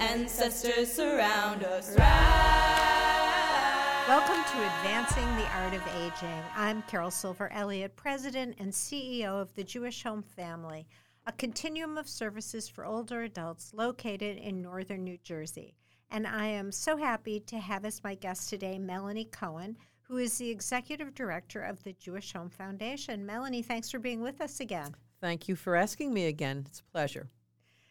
ancestors surround us. Welcome to Advancing the Art of Aging. I'm Carol Silver Elliott, President and CEO of the Jewish Home Family, a continuum of services for older adults located in northern New Jersey. And I am so happy to have as my guest today Melanie Cohen, who is the Executive Director of the Jewish Home Foundation. Melanie, thanks for being with us again. Thank you for asking me again. It's a pleasure.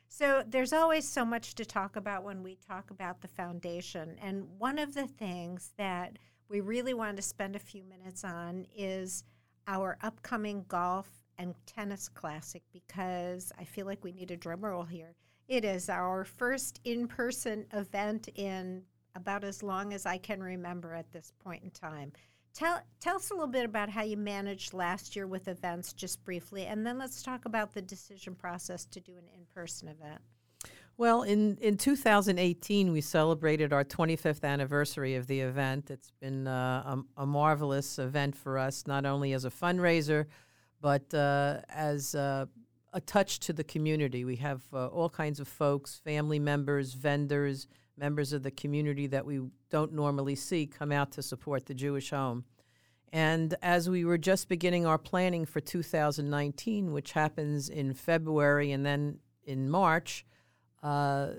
So, there's always so much to talk about when we talk about the foundation. And one of the things that we really wanted to spend a few minutes on is our upcoming golf and tennis classic because I feel like we need a drum roll here. It is our first in person event in about as long as I can remember at this point in time. Tell, tell us a little bit about how you managed last year with events, just briefly, and then let's talk about the decision process to do an in person event. Well, in, in 2018, we celebrated our 25th anniversary of the event. It's been uh, a, a, marvelous event for us, not only as a fundraiser, but uh, as uh, a touch to the community. We have uh, all kinds of folks, family members, vendors, members of the community that we don't normally see come out to support the Jewish home. And as we were just beginning our planning for 2019, which happens in February and then in March, uh,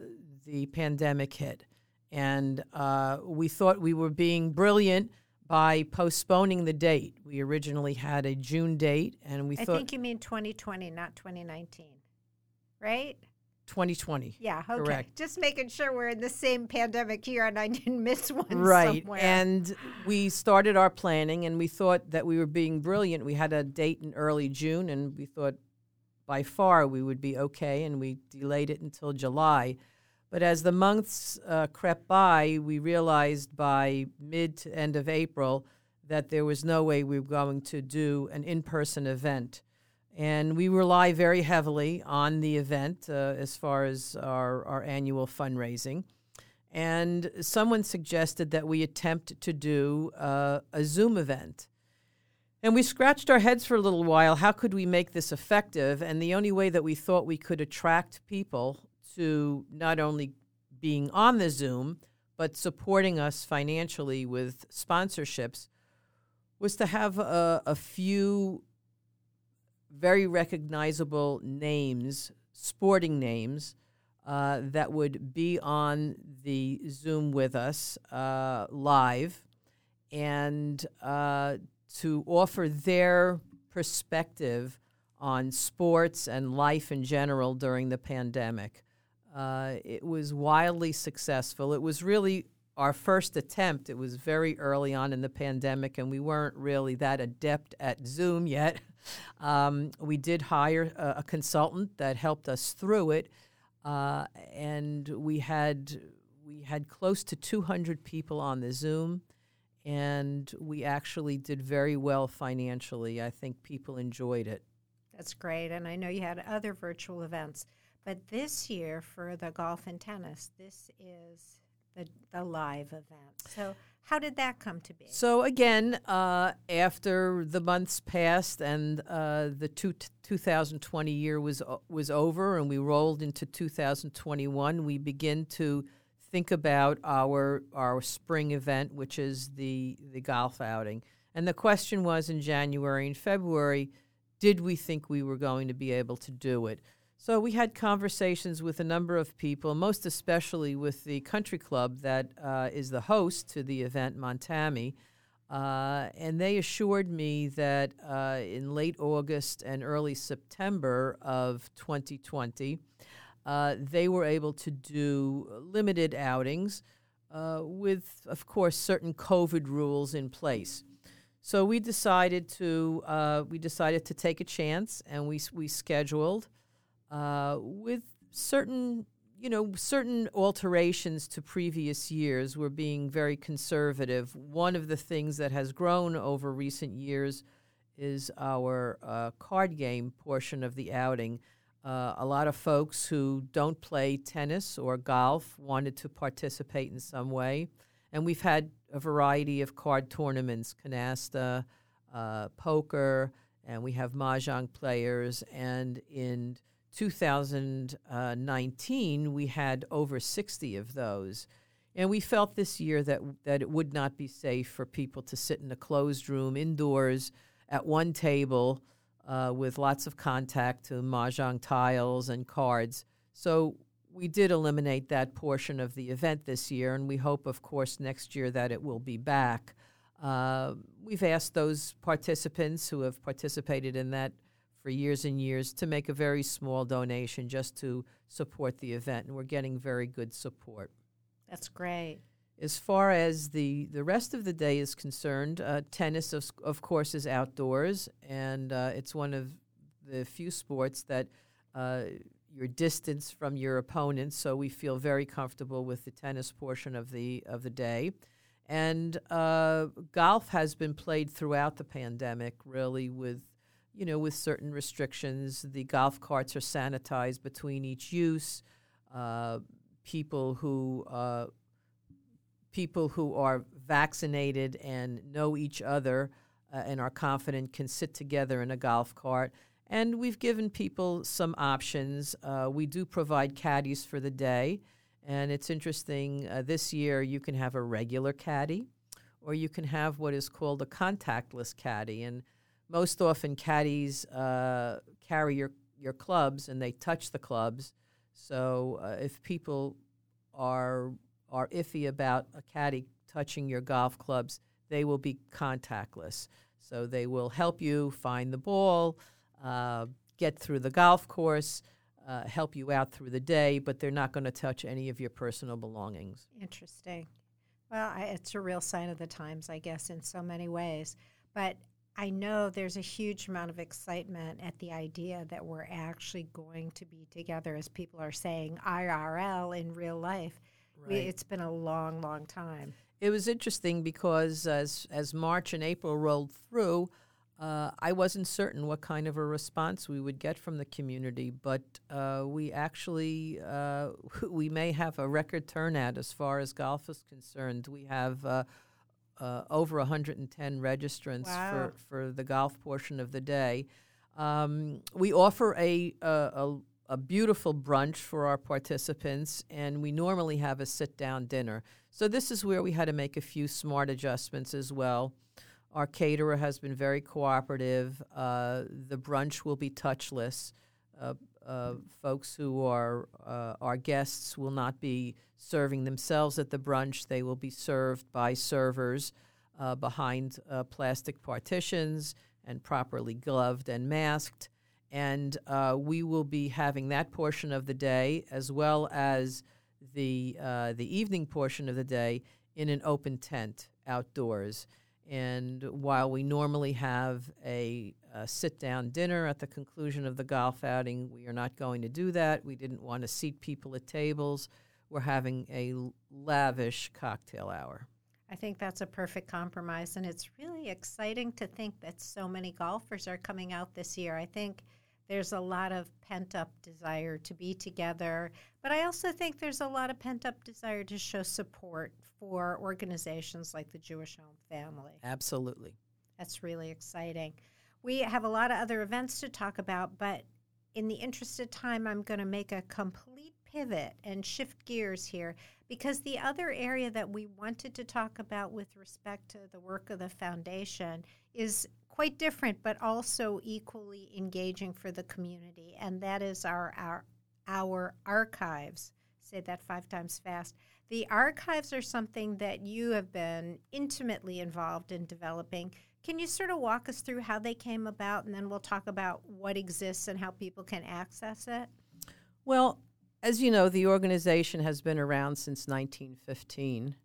the pandemic hit. And uh, we thought we were being brilliant by postponing the date. We originally had a June date, and we I thought. I think you mean 2020, not 2019, right? 2020. Yeah, okay. Correct. Just making sure we're in the same pandemic year and I didn't miss one right. somewhere. And we started our planning and we thought that we were being brilliant. We had a date in early June and we thought by far we would be okay and we delayed it until July. But as the months uh, crept by, we realized by mid to end of April that there was no way we were going to do an in person event. And we rely very heavily on the event uh, as far as our, our annual fundraising. And someone suggested that we attempt to do uh, a Zoom event. And we scratched our heads for a little while. How could we make this effective? And the only way that we thought we could attract people to not only being on the Zoom, but supporting us financially with sponsorships was to have a, a few very recognizable names, sporting names, uh, that would be on the Zoom with us uh, live and uh, to offer their perspective on sports and life in general during the pandemic. Uh, it was wildly successful. It was really our first attempt. It was very early on in the pandemic, and we weren't really that adept at Zoom yet. Um, we did hire a, a, consultant that helped us through it, uh, and we had we had close to 200 people on the Zoom, and we actually did very well financially. I think people enjoyed it. That's great, and I know you had other virtual events, but this year for the golf and tennis, this is the the live event. So how did that come to be? So again, uh, after the months passed and uh, the two, 2020 year was uh, was over, and we rolled into 2021, we begin to think about our our spring event, which is the the golf outing. And the question was in January and February, did we think we were going to be able to do it? So we had conversations with a number of people, most especially with the country club that uh, is the host to the event, Montammy. Uh, and they assured me that uh, in late August and early September of 2020, uh, they were able to do limited outings uh, with, of course, certain COVID rules in place. So we decided to uh, we decided to take a chance, and we we scheduled uh, with certain you know certain alterations to previous years we're being very conservative. One of the things that has grown over recent years is our uh, card game portion of the outing. Uh, a lot of folks who don't play tennis or golf wanted to participate in some way. And we've had a variety of card tournaments canasta uh, poker and we have mahjong players. And in 2019, we had over 60 of those. And we felt this year that that it would not be safe for people to sit in a closed room indoors at one table uh, with lots of contact to mahjong tiles and cards. So we did eliminate that portion of the event this year, and we hope, of course, next year that it will be back. Uh, we've asked those participants who have participated in that for years and years to make a very small donation just to support the event, and we're getting very good support. That's great. As far as the, the rest of the day is concerned, uh, tennis, of, of course, is outdoors, and uh, it's one of the few sports that uh, you're distanced from your opponents, so we feel very comfortable with the tennis portion of the, of the day. And uh, golf has been played throughout the pandemic, really, with you know, with certain restrictions. The golf carts are sanitized between each use. Uh, people who uh, people who are vaccinated and know each other uh, and are confident can sit together in a golf cart. And we've given people some options. Uh, we do provide caddies for the day. And it's interesting, uh, this year you can have a regular caddy or you can have what is called a contactless caddy. And most often, caddies uh, carry your, your clubs and they touch the clubs. So uh, if people are are iffy about a caddy touching your golf clubs, they will be contactless. So they will help you find the ball, uh, get through the golf course, uh, help you out through the day, but they're not going to touch any of your personal belongings. Interesting. Well, I, it's a real sign of the times, I guess, in so many ways. But I know there's a huge amount of excitement at the idea that we're actually going to be together, as people are saying, IRL in real life. Right. We, it's been a long, long time. It was interesting because as as March and April rolled through, uh, I wasn't certain what kind of a response we would get from the community, but uh, we actually uh, we may have a record turnout as far as golf is concerned. We have uh, over 110 registrants wow. for, for the golf portion of the day. Um, we offer a, a, a a beautiful brunch for our participants, and we normally have a sit down dinner. So, this is where we had to make a few smart adjustments as well. Our caterer has been very cooperative. Uh, the brunch will be touchless. Uh, uh, folks who are uh, our guests will not be serving themselves at the brunch. They will be served by servers uh, behind uh, plastic partitions and properly gloved and masked and uh, we will be having that portion of the day as well as the uh, the evening portion of the day in an open tent outdoors. And while we normally have a, a sit down dinner at the conclusion of the golf outing, we are not going to do that. We didn't want to seat people at tables. We're having a lavish cocktail hour. I think that's a perfect compromise, and it's really exciting to think that so many golfers are coming out this year. I think there's a lot of pent up desire to be together, but I also think there's a lot of pent up desire to show support for organizations like the Jewish Home Family. Absolutely. That's really exciting. We have a lot of other events to talk about, but in the interest of time, I'm going to make a complete pivot and shift gears here because the other area that we wanted to talk about with respect to the work of the foundation is quite different, but also equally engaging for the community, and that is our our our archives. Say that five times fast. The archives are something that you have been intimately involved in developing. Can you sort of walk us through how they came about, and then we'll talk about what exists and how people can access it? Well, as you know, the organization has been around since 1915,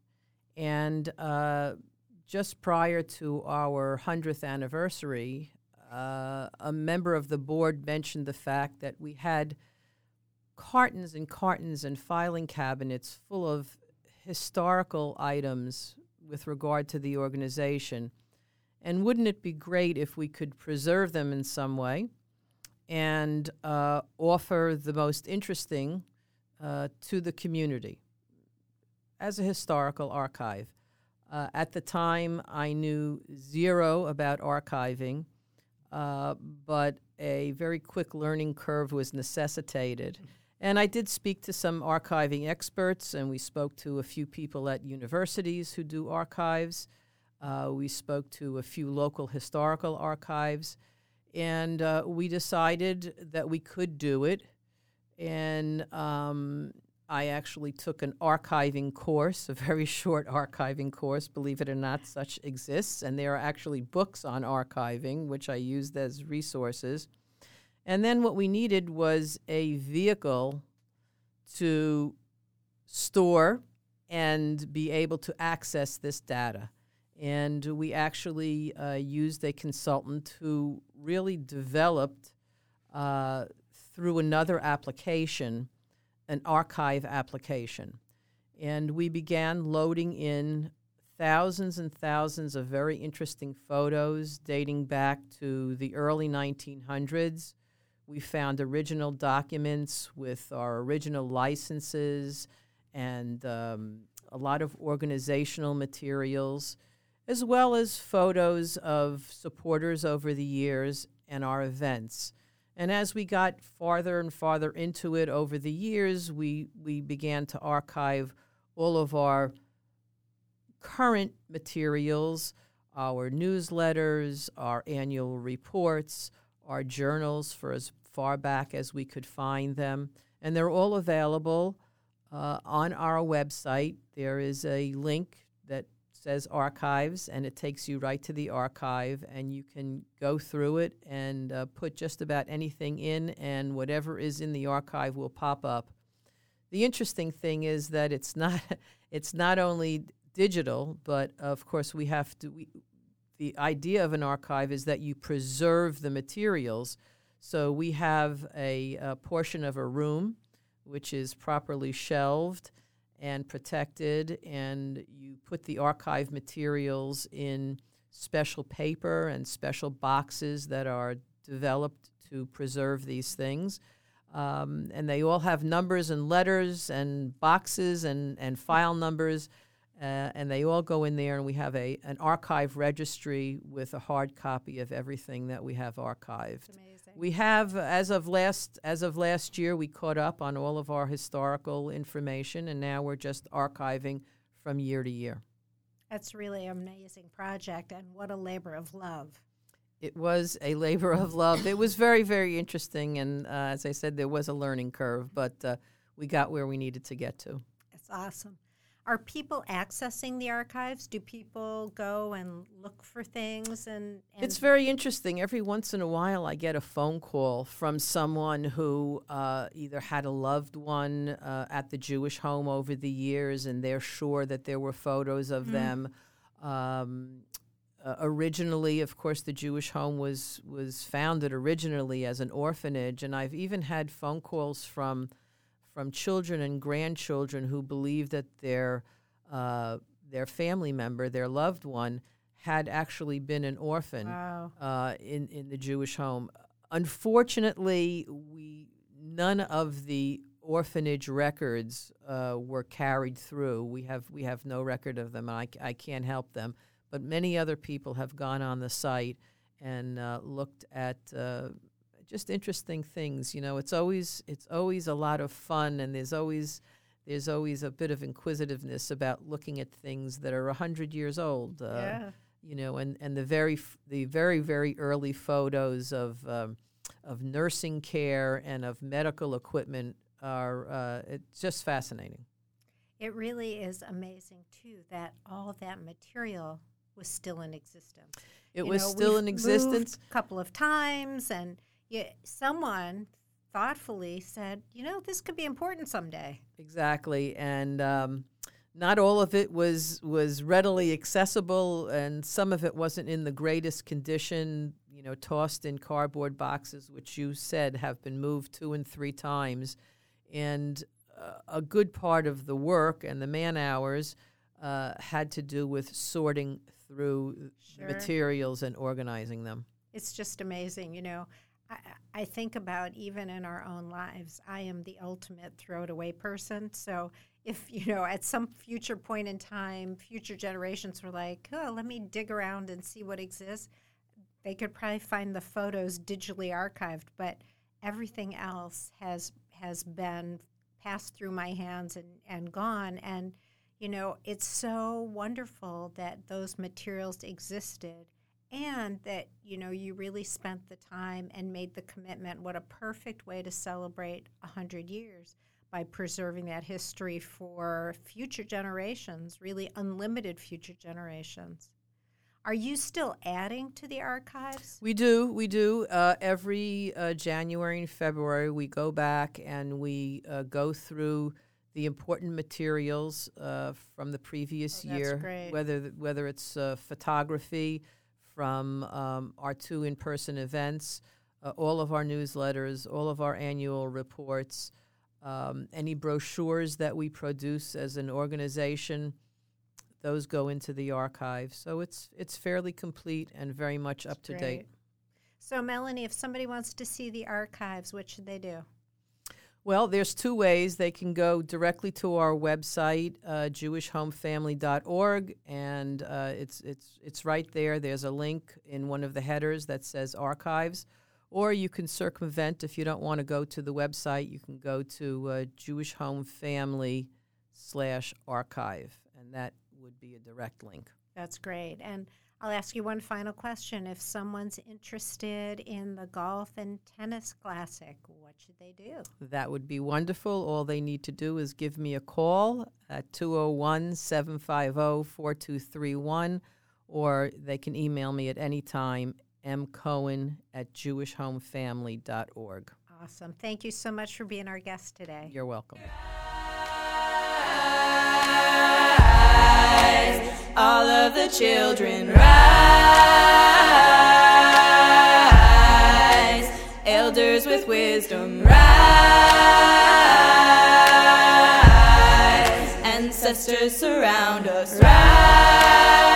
and uh, just prior to our 100th anniversary, uh, a member of the board mentioned the fact that we had cartons and cartons and filing cabinets full of historical items with regard to the organization. And wouldn't it be great if we could preserve them in some way and uh, offer the most interesting uh, to the community as a historical archive? Uh, at the time, I knew zero about archiving. uh, but a very quick learning curve was necessitated. And I did speak to some archiving experts, and we spoke to a few people at universities who do archives. Uh, we spoke to a few local historical archives, and uh, we decided that we could do it. And um, I actually took an archiving course, a very short archiving course, believe it or not, such exists. And there are actually books on archiving, which I used as resources. And then what we needed was a vehicle to store and be able to access this data. And we actually uh, used a consultant who really developed uh, through another application an archive application. And we began loading in thousands and thousands of very interesting photos dating back to the early 1900s. We found original documents with our original licenses and um, a lot of organizational materials, as well as photos of supporters over the years and our events. And as we got farther and farther into it over the years, we, we began to archive all of our current materials, our newsletters, our annual reports, our journals for as far back as we could find them. And they're all available uh, on our website. There is a link says archives, and it takes you right to the archive, and you can go through it and uh, put just about anything in, and whatever is in the archive will pop up. The interesting thing is that it's not it's not only digital, but of course we have to. We, the idea of an archive is that you preserve the materials. So we have a, a portion of a room which is properly shelved and protected, and you put the archive materials in special paper and special boxes that are developed to preserve these things. Um, and they all have numbers and letters and boxes and, and file numbers, uh, and they all go in there. And we have a an archive registry with a hard copy of everything that we have archived. We have, as of last as of last year, we caught up on all of our historical information, and now we're just archiving from year to year. That's really an amazing project, and what a labor of love. It was a labor of love. It was very, very interesting, and uh, as I said, there was a learning curve, but uh, we got where we needed to get to. It's awesome. Are people accessing the archives? Do people go and look for things? And, and it's very interesting. Every once in a while, I get a phone call from someone who uh, either had a loved one uh, at the Jewish home over the years, and they're sure that there were photos of mm-hmm. them. Um, uh, originally, of course, the Jewish home was was founded originally as an orphanage, and I've even had phone calls from from children and grandchildren who believe that their uh, their family member, their loved one, had actually been an orphan wow. uh, in in the Jewish home. Unfortunately, we none of the orphanage records uh, were carried through. We have we have no record of them. I, I can't help them, but many other people have gone on the site and uh, looked at uh, just interesting things. You know, it's always it's always a lot of fun, and there's always there's always a bit of inquisitiveness about looking at things that are hundred years old. Uh, yeah. You know, and, and the very the very very early photos of um, of nursing care and of medical equipment are uh, it's just fascinating. It really is amazing too that all that material was still in existence. It you was know, still in existence a couple of times, and you, someone thoughtfully said, you know, this could be important someday. Exactly, and um, not all of it was was readily accessible, and some of it wasn't in the greatest condition. You know, tossed in cardboard boxes, which you said have been moved two and three times, and uh, a good part of the work and the man hours uh, had to do with sorting through sure. materials and organizing them. It's just amazing, you know. I, I think about even in our own lives, I am the ultimate throw it away person. So if, you know, at some future point in time, future generations were like, oh, let me dig around and see what exists, they could probably find the photos digitally archived, but everything else has has been passed through my hands and, and gone. And, you know, it's so wonderful that those materials existed and that, you know, you really spent the time and made the commitment. What a perfect way to celebrate 100 years by preserving that history for future generations, really unlimited future generations. Are you still adding to the archives? We do. We do. Uh, every uh, January and February, we go back and we uh, go through the important materials uh, from the previous Oh, that's year, great. whether whether it's uh, photography from um, our two in-person events, uh, all of our newsletters, all of our annual reports, um, any brochures that we produce as an organization those go into the archive. So it's it's fairly complete and very much up to date. So, Melanie, if somebody wants to see the archives, what should they do? Well, there's two ways. They can go directly to our website, uh, jewishhomefamily.org, and uh, it's it's it's right there. There's a link in one of the headers that says archives, or you can circumvent if you don't want to go to the website. You can go to uh, Jewish Home Family slash archive, and that would be a direct link. That's great. And I'll ask you one final question. If someone's interested in the golf and tennis classic, what should they do? That would be wonderful. All they need to do is give me a call at 201 750 4231, or they can email me at any time, mcohen at jewishhomefamily.org. Awesome. Thank you so much for being our guest today. You're welcome. All of the children rise, elders with wisdom rise, ancestors surround us rise.